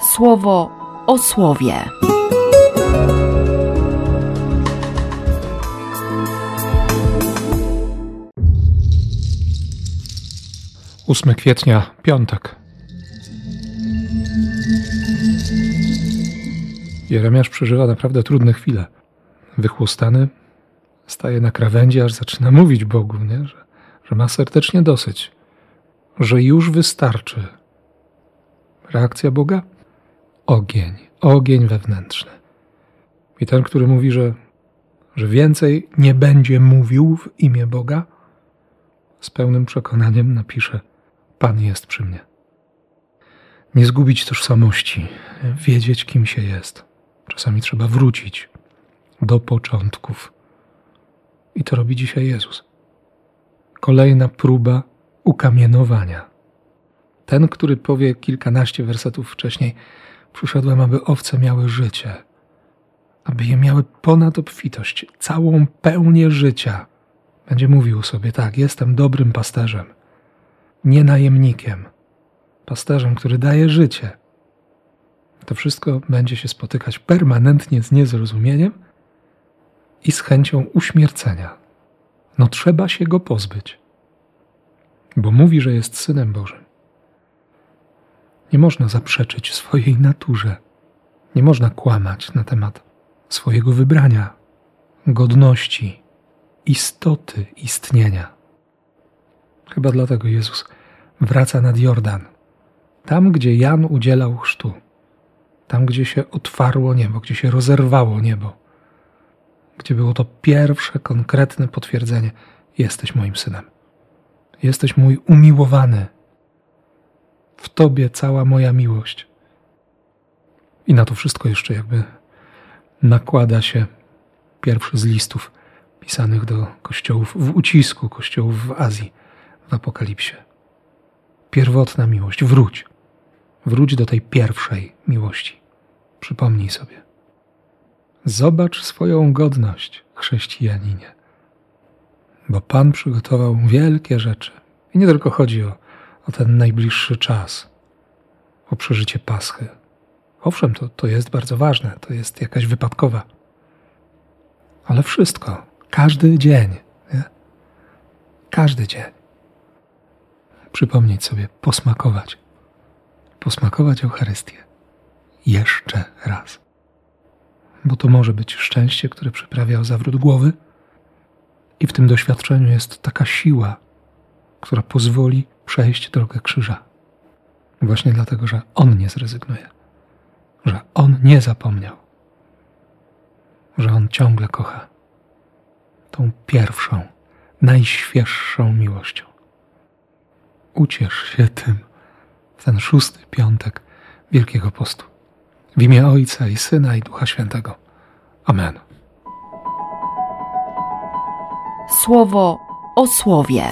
słowo o słowie. 8 kwietnia, piątek. Jeremiasz przeżywa naprawdę trudne chwile. Wychłostany, staje na krawędzi, aż zaczyna mówić Bogu, nie? Że, że ma serdecznie dosyć, że już wystarczy. Reakcja Boga? Ogień, ogień wewnętrzny. I ten, który mówi, że, że więcej nie będzie mówił w imię Boga, z pełnym przekonaniem napisze: Pan jest przy mnie. Nie zgubić tożsamości, wiedzieć, kim się jest. Czasami trzeba wrócić do początków. I to robi dzisiaj Jezus. Kolejna próba ukamienowania. Ten, który powie kilkanaście wersetów wcześniej: Przyszedłem, aby owce miały życie, aby je miały ponad obfitość, całą pełnię życia. Będzie mówił sobie: Tak, jestem dobrym pasterzem, nie najemnikiem, pasterzem, który daje życie. To wszystko będzie się spotykać permanentnie z niezrozumieniem i z chęcią uśmiercenia. No trzeba się go pozbyć, bo mówi, że jest synem Bożym. Nie można zaprzeczyć swojej naturze. Nie można kłamać na temat swojego wybrania, godności, istoty istnienia. Chyba dlatego Jezus wraca nad Jordan, tam gdzie Jan udzielał chrztu, tam gdzie się otwarło niebo, gdzie się rozerwało niebo, gdzie było to pierwsze konkretne potwierdzenie: Jesteś moim synem, jesteś mój umiłowany Tobie cała moja miłość. I na to wszystko jeszcze jakby nakłada się pierwszy z listów pisanych do kościołów w ucisku, kościołów w Azji, w Apokalipsie. Pierwotna miłość, wróć. Wróć do tej pierwszej miłości. Przypomnij sobie. Zobacz swoją godność, chrześcijaninie, bo Pan przygotował wielkie rzeczy. I nie tylko chodzi o o ten najbliższy czas, o przeżycie Paschy. Owszem, to, to jest bardzo ważne, to jest jakaś wypadkowa. Ale wszystko, każdy dzień, nie? każdy dzień. Przypomnieć sobie, posmakować, posmakować Eucharystię jeszcze raz. Bo to może być szczęście, które przyprawia o zawrót głowy, i w tym doświadczeniu jest taka siła, która pozwoli przejść drogę krzyża. Właśnie dlatego, że On nie zrezygnuje, że On nie zapomniał, że On ciągle kocha tą pierwszą, najświeższą miłością. Uciesz się tym w ten szósty piątek Wielkiego Postu. W imię Ojca i Syna i Ducha Świętego. Amen. Słowo o słowie.